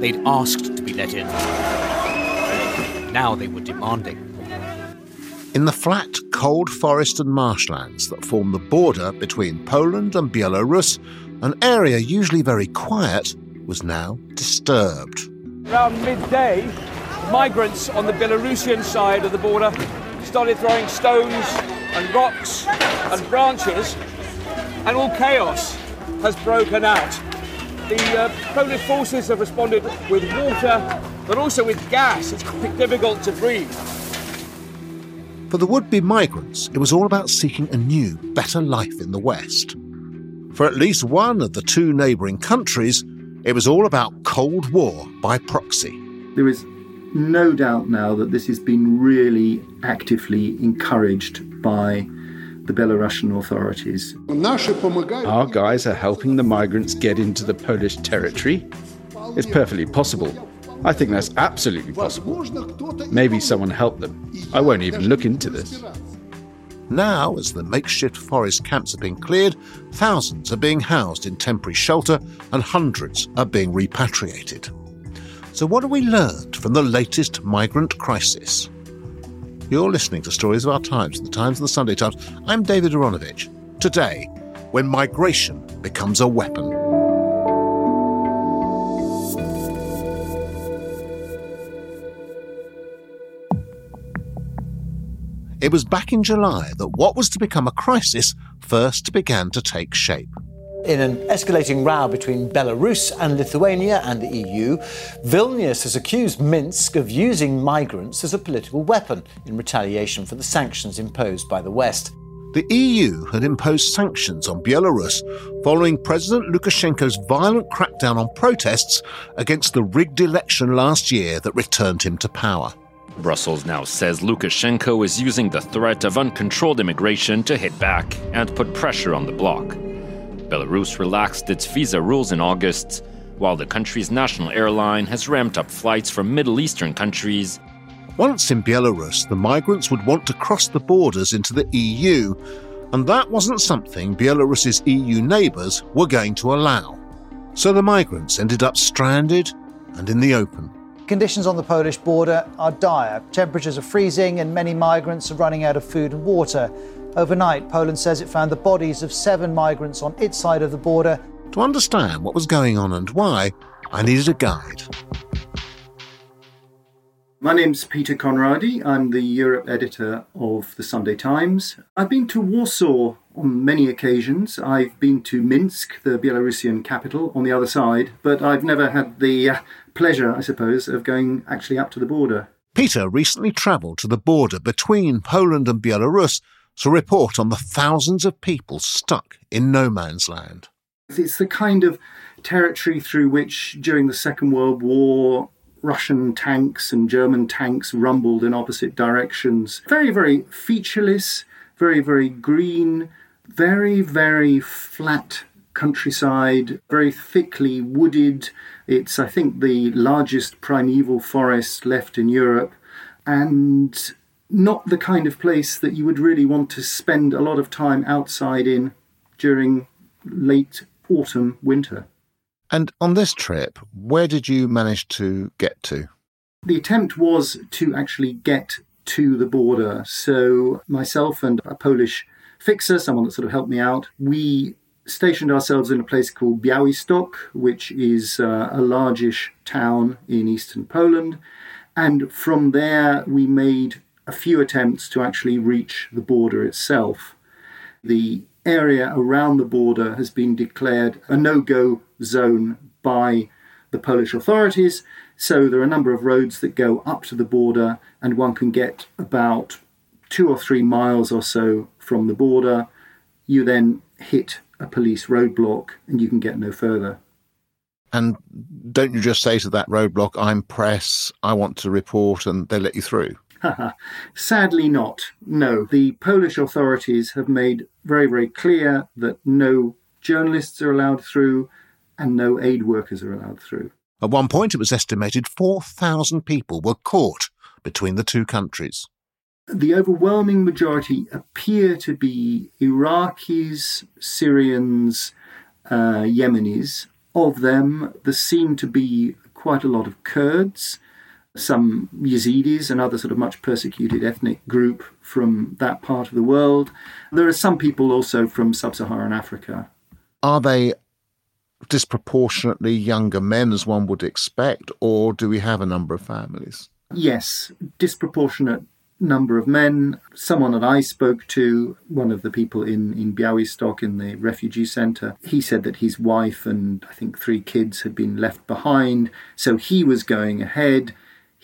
they'd asked to be let in. Now they were demanding. In the flat, cold forest and marshlands that form the border between Poland and Belarus, an area usually very quiet was now disturbed. Around midday, migrants on the Belarusian side of the border started throwing stones and rocks and branches, and all chaos has broken out. The uh, Polish forces have responded with water, but also with gas. It's quite difficult to breathe. For the would be migrants, it was all about seeking a new, better life in the West. For at least one of the two neighbouring countries, it was all about Cold War by proxy. There is no doubt now that this has been really actively encouraged by the Belarusian authorities. Our guys are helping the migrants get into the Polish territory. It's perfectly possible. I think that's absolutely possible. Maybe someone helped them. I won't even look into this. Now, as the makeshift forest camps have been cleared, thousands are being housed in temporary shelter and hundreds are being repatriated. So, what have we learned from the latest migrant crisis? You're listening to Stories of Our Times, the Times of the Sunday Times. I'm David Aaronovitch. Today, when migration becomes a weapon. It was back in July that what was to become a crisis first began to take shape. In an escalating row between Belarus and Lithuania and the EU, Vilnius has accused Minsk of using migrants as a political weapon in retaliation for the sanctions imposed by the West. The EU had imposed sanctions on Belarus following President Lukashenko's violent crackdown on protests against the rigged election last year that returned him to power. Brussels now says Lukashenko is using the threat of uncontrolled immigration to hit back and put pressure on the bloc. Belarus relaxed its visa rules in August, while the country's national airline has ramped up flights from Middle Eastern countries. Once in Belarus, the migrants would want to cross the borders into the EU, and that wasn't something Belarus's EU neighbours were going to allow. So the migrants ended up stranded and in the open. Conditions on the Polish border are dire. Temperatures are freezing, and many migrants are running out of food and water. Overnight, Poland says it found the bodies of seven migrants on its side of the border. To understand what was going on and why, I needed a guide. My name's Peter Conradi. I'm the Europe editor of the Sunday Times. I've been to Warsaw on many occasions. I've been to Minsk, the Belarusian capital, on the other side, but I've never had the uh, pleasure, I suppose, of going actually up to the border. Peter recently travelled to the border between Poland and Belarus to report on the thousands of people stuck in no man's land. It's the kind of territory through which, during the Second World War, Russian tanks and German tanks rumbled in opposite directions. Very, very featureless, very, very green, very, very flat countryside, very thickly wooded. It's, I think, the largest primeval forest left in Europe, and not the kind of place that you would really want to spend a lot of time outside in during late autumn, winter. And on this trip, where did you manage to get to? The attempt was to actually get to the border. So myself and a Polish fixer, someone that sort of helped me out, we stationed ourselves in a place called Białystok, which is uh, a largish town in eastern Poland. And from there, we made a few attempts to actually reach the border itself. The area around the border has been declared a no go zone by the Polish authorities. So there are a number of roads that go up to the border, and one can get about two or three miles or so from the border. You then hit a police roadblock and you can get no further. And don't you just say to that roadblock, I'm press, I want to report, and they let you through? Sadly, not. No. The Polish authorities have made very, very clear that no journalists are allowed through and no aid workers are allowed through. At one point, it was estimated 4,000 people were caught between the two countries. The overwhelming majority appear to be Iraqis, Syrians, uh, Yemenis. Of them, there seem to be quite a lot of Kurds, some Yazidis, another sort of much persecuted ethnic group from that part of the world. There are some people also from sub Saharan Africa. Are they disproportionately younger men, as one would expect, or do we have a number of families? Yes, disproportionate number of men. Someone that I spoke to, one of the people in, in Białystok in the refugee centre, he said that his wife and I think three kids had been left behind. So he was going ahead.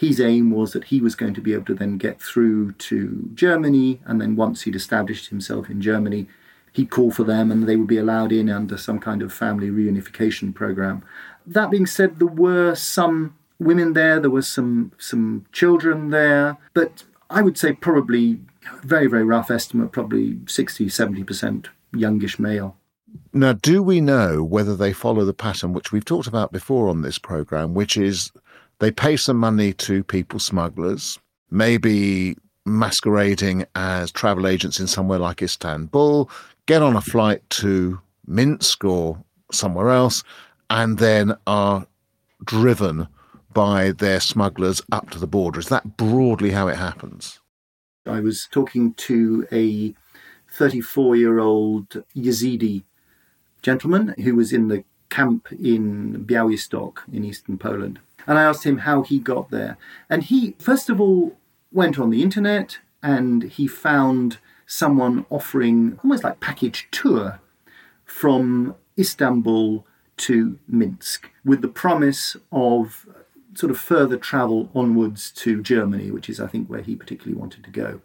His aim was that he was going to be able to then get through to Germany. And then once he'd established himself in Germany, he'd call for them and they would be allowed in under some kind of family reunification program. That being said, there were some women there, there were some some children there, but I would say probably very, very rough estimate, probably 60, 70% youngish male. Now, do we know whether they follow the pattern which we've talked about before on this program, which is they pay some money to people smugglers, maybe masquerading as travel agents in somewhere like Istanbul, get on a flight to Minsk or somewhere else, and then are driven by their smugglers up to the border. Is that broadly how it happens? I was talking to a 34 year old Yazidi gentleman who was in the camp in Białystok in eastern Poland. And I asked him how he got there. And he, first of all, went on the internet and he found someone offering almost like package tour from Istanbul to Minsk with the promise of sort of further travel onwards to Germany, which is, I think, where he particularly wanted to go.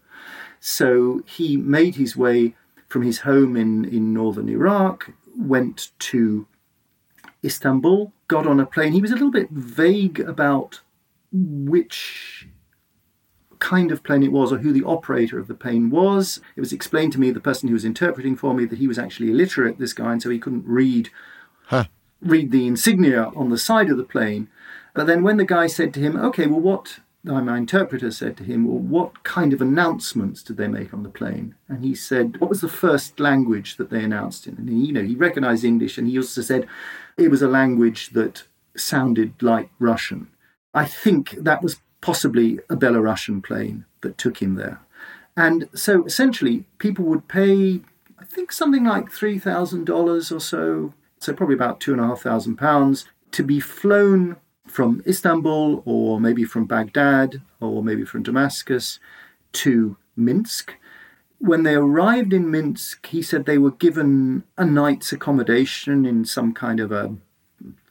So he made his way from his home in, in northern Iraq, went to Istanbul, got on a plane. He was a little bit vague about which kind of plane it was or who the operator of the plane was. It was explained to me, the person who was interpreting for me, that he was actually illiterate, this guy, and so he couldn't read huh. read the insignia on the side of the plane. But then when the guy said to him, okay, well, what, my interpreter said to him, well, what kind of announcements did they make on the plane? And he said, what was the first language that they announced in? And he, you know, he recognized English and he also said it was a language that sounded like Russian. I think that was possibly a Belarusian plane that took him there. And so essentially, people would pay, I think, something like $3,000 or so, so probably about £2,500, to be flown from Istanbul or maybe from Baghdad or maybe from Damascus to Minsk. When they arrived in Minsk, he said they were given a night's accommodation in some kind of a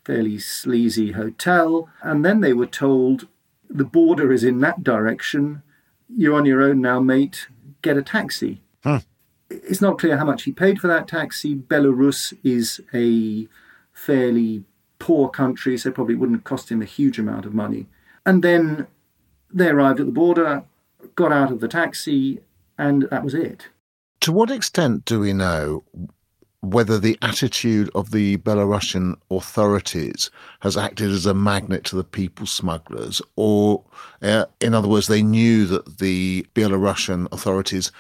fairly sleazy hotel, and then they were told the border is in that direction. You're on your own now, mate. Get a taxi. Huh. It's not clear how much he paid for that taxi. Belarus is a fairly poor country, so probably wouldn't cost him a huge amount of money. And then they arrived at the border, got out of the taxi, and that was it. To what extent do we know whether the attitude of the Belarusian authorities has acted as a magnet to the people smugglers, or, uh, in other words, they knew that the Belarusian authorities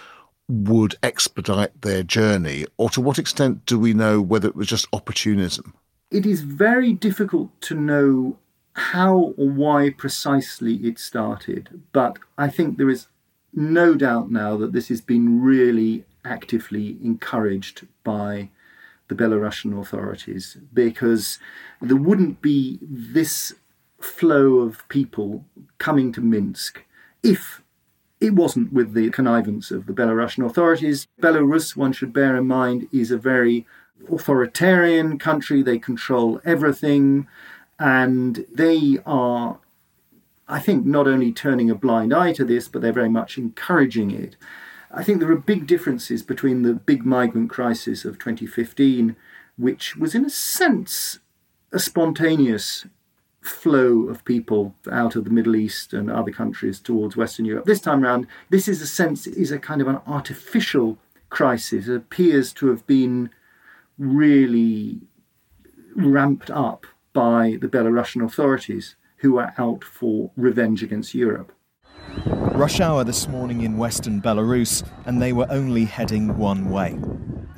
would expedite their journey, or to what extent do we know whether it was just opportunism? It is very difficult to know how or why precisely it started, but I think there is no doubt now that this has been really actively encouraged by the Belarusian authorities because there wouldn't be this flow of people coming to Minsk if it wasn't with the connivance of the Belarusian authorities. Belarus, one should bear in mind, is a very authoritarian country. They control everything and they are I think not only turning a blind eye to this, but they're very much encouraging it. I think there are big differences between the big migrant crisis of 2015, which was in a sense a spontaneous flow of people out of the Middle East and other countries towards Western Europe. This time around, this is a sense is a kind of an artificial crisis. It appears to have been really ramped up by the Belarusian authorities who are out for revenge against Europe. Rush hour this morning in western Belarus, and they were only heading one way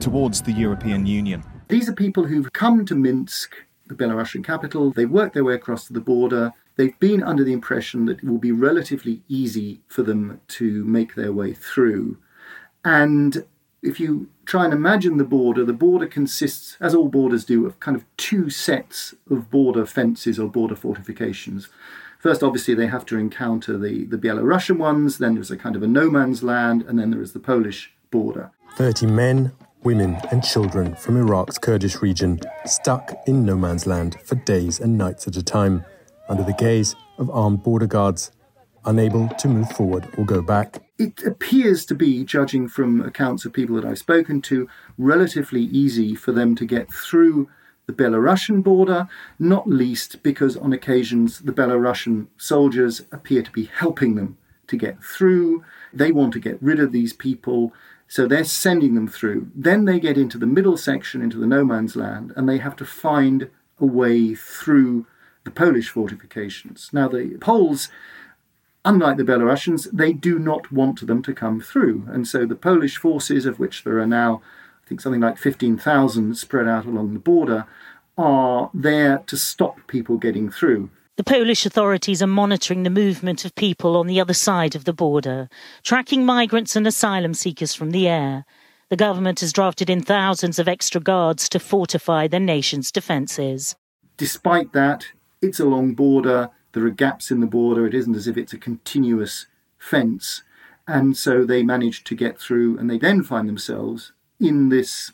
towards the European Union. These are people who've come to Minsk, the Belarusian capital. They've worked their way across to the border. They've been under the impression that it will be relatively easy for them to make their way through. And if you try and imagine the border, the border consists, as all borders do, of kind of two sets of border fences or border fortifications. First, obviously, they have to encounter the, the Belarusian ones, then there's a kind of a no man's land, and then there is the Polish border. 30 men, women, and children from Iraq's Kurdish region stuck in no man's land for days and nights at a time, under the gaze of armed border guards, unable to move forward or go back it appears to be, judging from accounts of people that I've spoken to, relatively easy for them to get through the Belarusian border, not least because on occasions the Belarusian soldiers appear to be helping them to get through. They want to get rid of these people, so they're sending them through. Then they get into the middle section, into the no man's land, and they have to find a way through the Polish fortifications. Now, the Poles Unlike the Belarusians, they do not want them to come through. And so the Polish forces, of which there are now, I think, something like 15,000 spread out along the border, are there to stop people getting through. The Polish authorities are monitoring the movement of people on the other side of the border, tracking migrants and asylum seekers from the air. The government has drafted in thousands of extra guards to fortify the nation's defences. Despite that, it's a long border. There are gaps in the border. It isn't as if it's a continuous fence. And so they manage to get through, and they then find themselves in this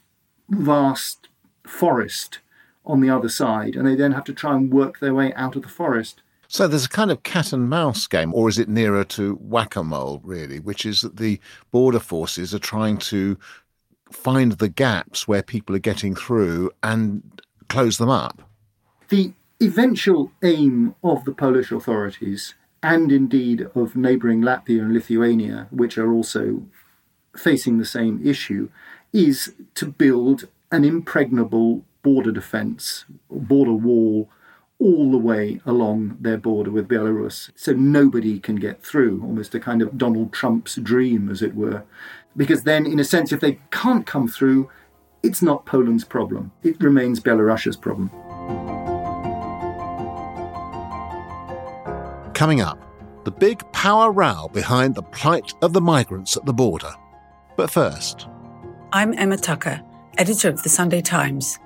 vast forest on the other side, and they then have to try and work their way out of the forest. So there's a kind of cat and mouse game, or is it nearer to whack a mole, really, which is that the border forces are trying to find the gaps where people are getting through and close them up? The eventual aim of the Polish authorities, and indeed of neighbouring Latvia and Lithuania, which are also facing the same issue, is to build an impregnable border defence, border wall, all the way along their border with Belarus. So nobody can get through, almost a kind of Donald Trump's dream, as it were. Because then, in a sense, if they can't come through, it's not Poland's problem, it remains Belarus's problem. Coming up, the big power row behind the plight of the migrants at the border. But first, I'm Emma Tucker, editor of the Sunday Times.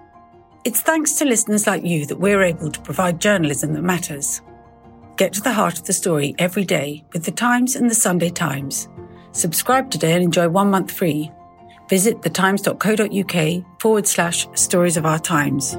It's thanks to listeners like you that we're able to provide journalism that matters. Get to the heart of the story every day with the Times and the Sunday Times. Subscribe today and enjoy one month free. Visit thetimes.co.uk forward slash stories of our times.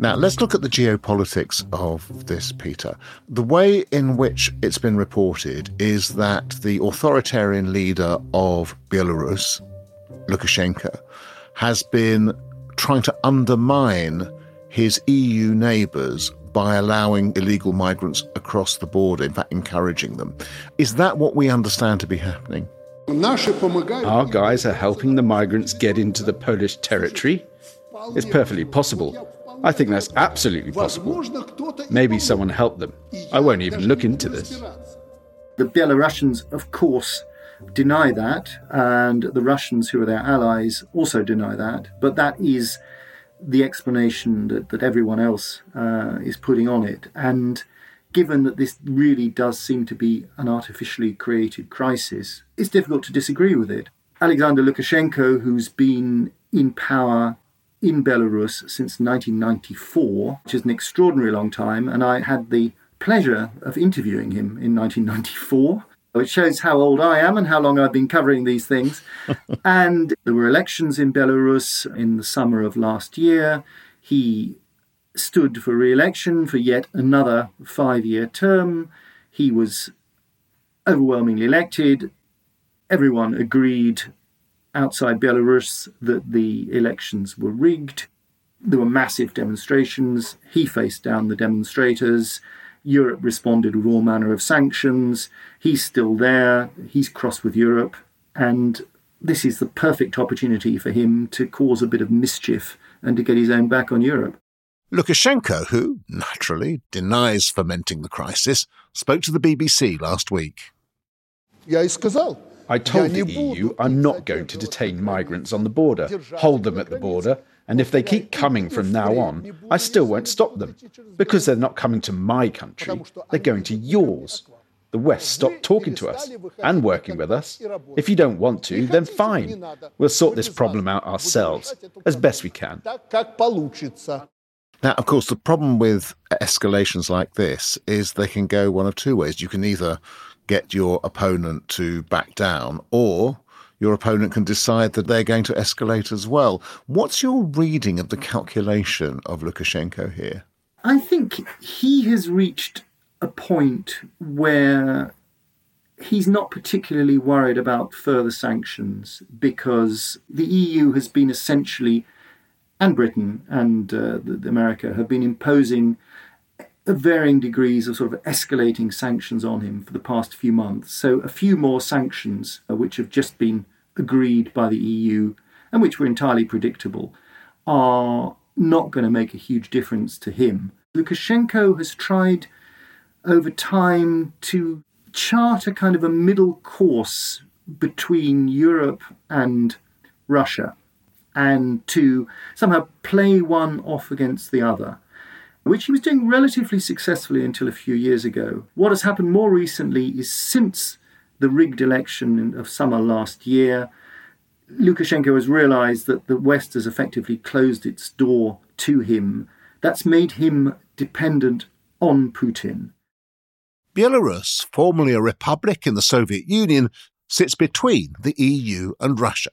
Now, let's look at the geopolitics of this, Peter. The way in which it's been reported is that the authoritarian leader of Belarus, Lukashenko, has been trying to undermine his EU neighbours by allowing illegal migrants across the border, in fact, encouraging them. Is that what we understand to be happening? Our guys are helping the migrants get into the Polish territory. It's perfectly possible. I think that's absolutely possible. Maybe someone helped them. I won't even look into this. The Belarusians, of course, deny that, and the Russians, who are their allies, also deny that. But that is the explanation that, that everyone else uh, is putting on it. And given that this really does seem to be an artificially created crisis, it's difficult to disagree with it. Alexander Lukashenko, who's been in power in Belarus since 1994, which is an extraordinary long time, and I had the pleasure of interviewing him in 1994 which shows how old I am and how long I've been covering these things. and there were elections in Belarus in the summer of last year. He stood for re election for yet another five year term. He was overwhelmingly elected. Everyone agreed outside Belarus that the elections were rigged. There were massive demonstrations. He faced down the demonstrators. Europe responded with all manner of sanctions. He's still there. He's crossed with Europe. And this is the perfect opportunity for him to cause a bit of mischief and to get his own back on Europe. Lukashenko, who, naturally, denies fomenting the crisis, spoke to the BBC last week. I told the EU I'm not going to detain migrants on the border, hold them at the border, and if they keep coming from now on, I still won't stop them. Because they're not coming to my country, they're going to yours. The West stopped talking to us and working with us. If you don't want to, then fine. We'll sort this problem out ourselves as best we can. Now, of course, the problem with escalations like this is they can go one of two ways. You can either get your opponent to back down, or your opponent can decide that they're going to escalate as well. What's your reading of the calculation of Lukashenko here? I think he has reached a point where he's not particularly worried about further sanctions because the EU has been essentially, and Britain and uh, America have been imposing varying degrees of sort of escalating sanctions on him for the past few months. So, a few more sanctions, uh, which have just been agreed by the EU and which were entirely predictable, are not going to make a huge difference to him. Lukashenko has tried over time to chart a kind of a middle course between Europe and Russia and to somehow play one off against the other which he was doing relatively successfully until a few years ago. What has happened more recently is since the rigged election of summer last year, Lukashenko has realized that the West has effectively closed its door to him. That's made him dependent on Putin. Belarus, formerly a republic in the Soviet Union, sits between the EU and Russia.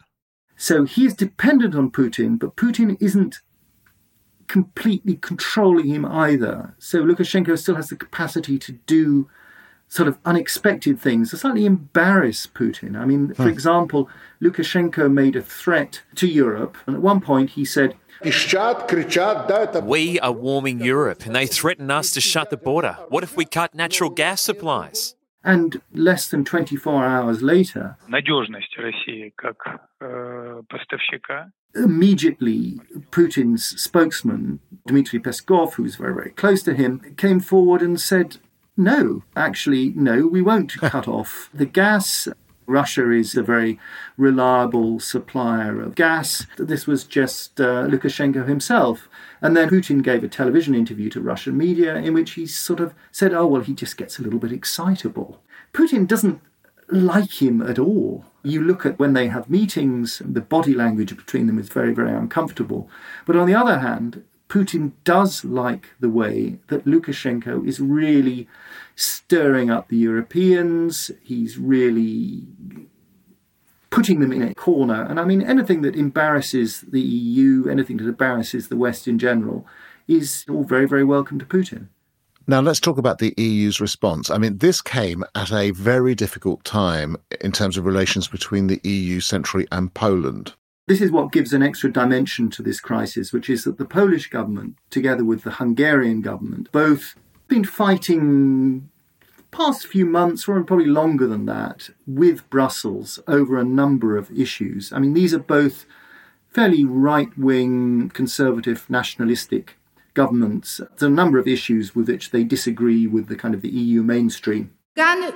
So he is dependent on Putin, but Putin isn't completely controlling him either. So Lukashenko still has the capacity to do sort of unexpected things to slightly embarrass Putin. I mean, for hmm. example, Lukashenko made a threat to Europe, and at one point he said, we are warming Europe and they threaten us to shut the border. What if we cut natural gas supplies? And less than 24 hours later, immediately Putin's spokesman, Dmitry Peskov, who's very, very close to him, came forward and said, no, actually, no, we won't cut off the gas. Russia is a very reliable supplier of gas. This was just uh, Lukashenko himself. And then Putin gave a television interview to Russian media in which he sort of said, oh, well, he just gets a little bit excitable. Putin doesn't like him at all. You look at when they have meetings, the body language between them is very, very uncomfortable. But on the other hand, Putin does like the way that Lukashenko is really stirring up the Europeans. He's really putting them in a corner. And I mean, anything that embarrasses the EU, anything that embarrasses the West in general, is all very, very welcome to Putin. Now, let's talk about the EU's response. I mean, this came at a very difficult time in terms of relations between the EU centrally and Poland. This is what gives an extra dimension to this crisis, which is that the Polish government, together with the Hungarian government, both been fighting past few months, or probably longer than that, with Brussels over a number of issues. I mean, these are both fairly right wing, conservative, nationalistic governments. There's a number of issues with which they disagree with the kind of the EU mainstream. A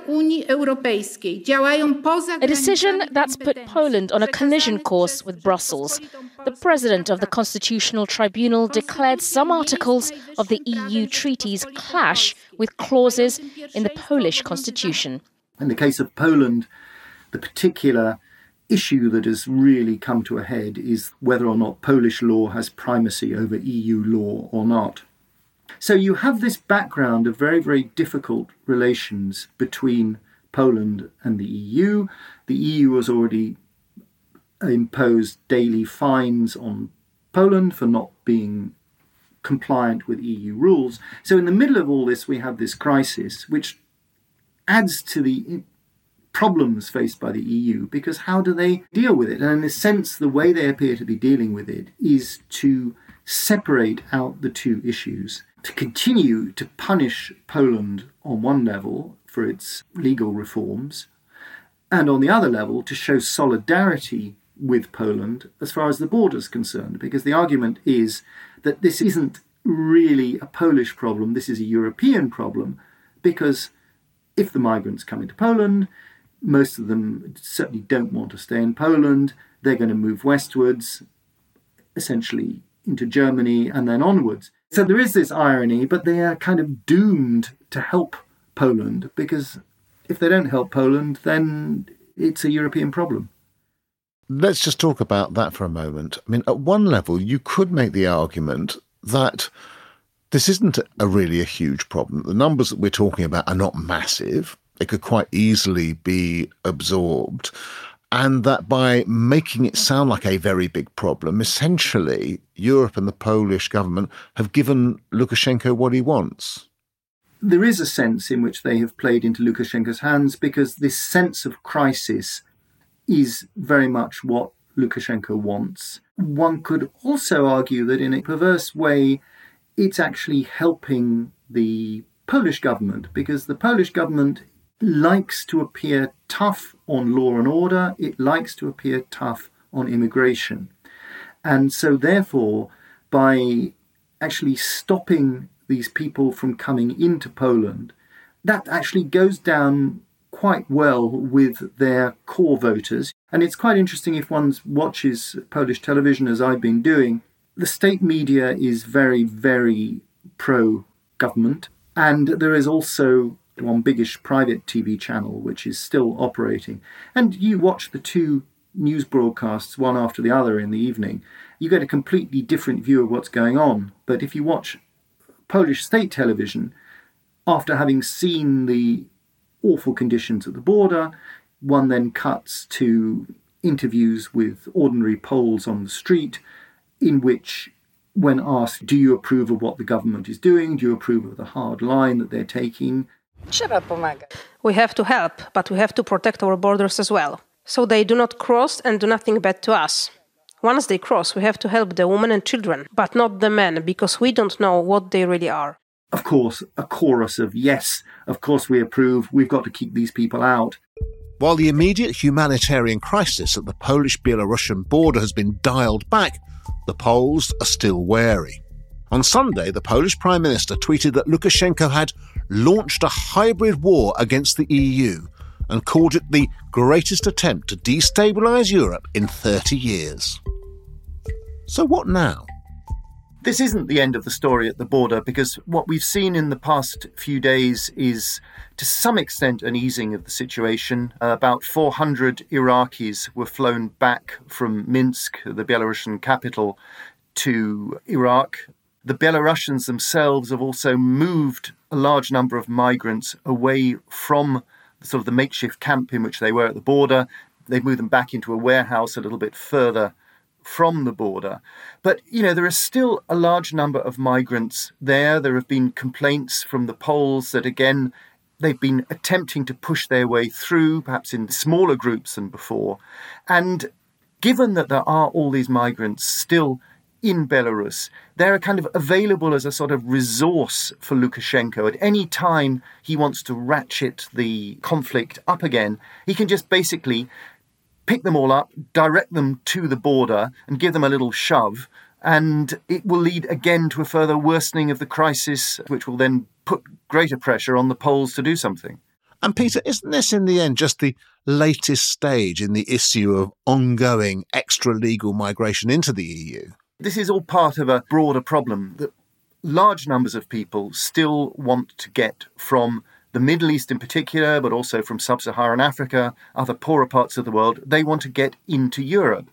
decision that's put Poland on a collision course with Brussels. The president of the Constitutional Tribunal declared some articles of the EU treaties clash with clauses in the Polish constitution. In the case of Poland, the particular issue that has really come to a head is whether or not Polish law has primacy over EU law or not. So you have this background of very, very difficult relations between Poland and the EU. The EU has already imposed daily fines on Poland for not being compliant with EU rules. So, in the middle of all this, we have this crisis, which adds to the problems faced by the EU because how do they deal with it? And in a sense, the way they appear to be dealing with it is to separate out the two issues to continue to punish Poland on one level for its legal reforms, and on the other level to show solidarity with Poland as far as the border is concerned, because the argument is that this isn't really a Polish problem, this is a European problem, because if the migrants come into Poland, most of them certainly don't want to stay in Poland, they're going to move westwards, essentially into Germany and then onwards. So there is this irony, but they are kind of doomed to help Poland because if they don't help Poland, then it's a European problem. Let's just talk about that for a moment. I mean, at one level, you could make the argument that this isn't a really a huge problem. The numbers that we're talking about are not massive. They could quite easily be absorbed and that by making it sound like a very big problem, essentially Europe and the Polish government have given Lukashenko what he wants. There is a sense in which they have played into Lukashenko's hands because this sense of crisis is very much what Lukashenko wants. One could also argue that in a perverse way, it's actually helping the Polish government because the Polish government likes to appear tough on law and order, it likes to appear tough on immigration. And so, therefore, by actually stopping these people from coming into Poland, that actually goes down quite well with their core voters. And it's quite interesting if one watches Polish television, as I've been doing. The state media is very, very pro government. And there is also one biggish private TV channel which is still operating, and you watch the two news broadcasts one after the other in the evening, you get a completely different view of what's going on. But if you watch Polish state television, after having seen the awful conditions at the border, one then cuts to interviews with ordinary Poles on the street, in which, when asked, Do you approve of what the government is doing? Do you approve of the hard line that they're taking? We have to help, but we have to protect our borders as well, so they do not cross and do nothing bad to us. Once they cross, we have to help the women and children, but not the men, because we don't know what they really are. Of course, a chorus of yes, of course we approve, we've got to keep these people out. While the immediate humanitarian crisis at the Polish Belarusian border has been dialed back, the Poles are still wary. On Sunday, the Polish Prime Minister tweeted that Lukashenko had launched a hybrid war against the EU and called it the greatest attempt to destabilise Europe in 30 years. So, what now? This isn't the end of the story at the border because what we've seen in the past few days is, to some extent, an easing of the situation. Uh, about 400 Iraqis were flown back from Minsk, the Belarusian capital, to Iraq. The Belarusians themselves have also moved a large number of migrants away from sort of the makeshift camp in which they were at the border. They've moved them back into a warehouse a little bit further from the border. But, you know, there are still a large number of migrants there. There have been complaints from the Poles that, again, they've been attempting to push their way through, perhaps in smaller groups than before. And given that there are all these migrants still in Belarus, they're kind of available as a sort of resource for Lukashenko. At any time he wants to ratchet the conflict up again, he can just basically pick them all up, direct them to the border, and give them a little shove. And it will lead again to a further worsening of the crisis, which will then put greater pressure on the Poles to do something. And Peter, isn't this in the end just the latest stage in the issue of ongoing extra legal migration into the EU? This is all part of a broader problem that large numbers of people still want to get from the Middle East in particular, but also from sub Saharan Africa, other poorer parts of the world, they want to get into Europe.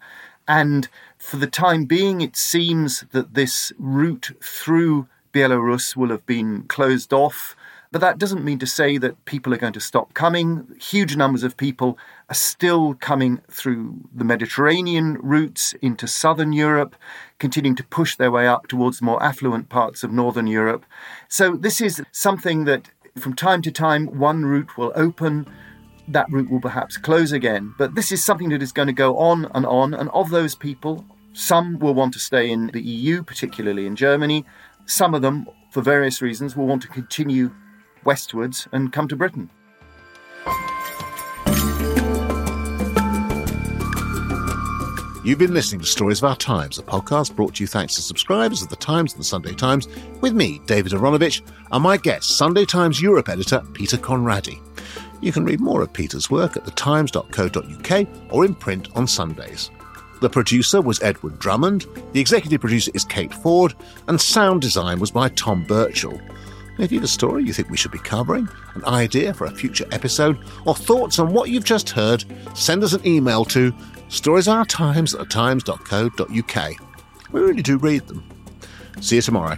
And for the time being, it seems that this route through Belarus will have been closed off. But that doesn't mean to say that people are going to stop coming. Huge numbers of people are still coming through the Mediterranean routes into southern Europe, continuing to push their way up towards more affluent parts of northern Europe. So, this is something that from time to time, one route will open, that route will perhaps close again. But this is something that is going to go on and on. And of those people, some will want to stay in the EU, particularly in Germany. Some of them, for various reasons, will want to continue westwards and come to Britain. You've been listening to Stories of Our Times, a podcast brought to you thanks to subscribers of The Times and The Sunday Times, with me, David Aaronovitch, and my guest, Sunday Times Europe editor Peter Conradi. You can read more of Peter's work at thetimes.co.uk or in print on Sundays. The producer was Edward Drummond, the executive producer is Kate Ford, and sound design was by Tom Birchall. If you have a story you think we should be covering, an idea for a future episode, or thoughts on what you've just heard, send us an email to storiesourtimes at times.co.uk. We really do read them. See you tomorrow.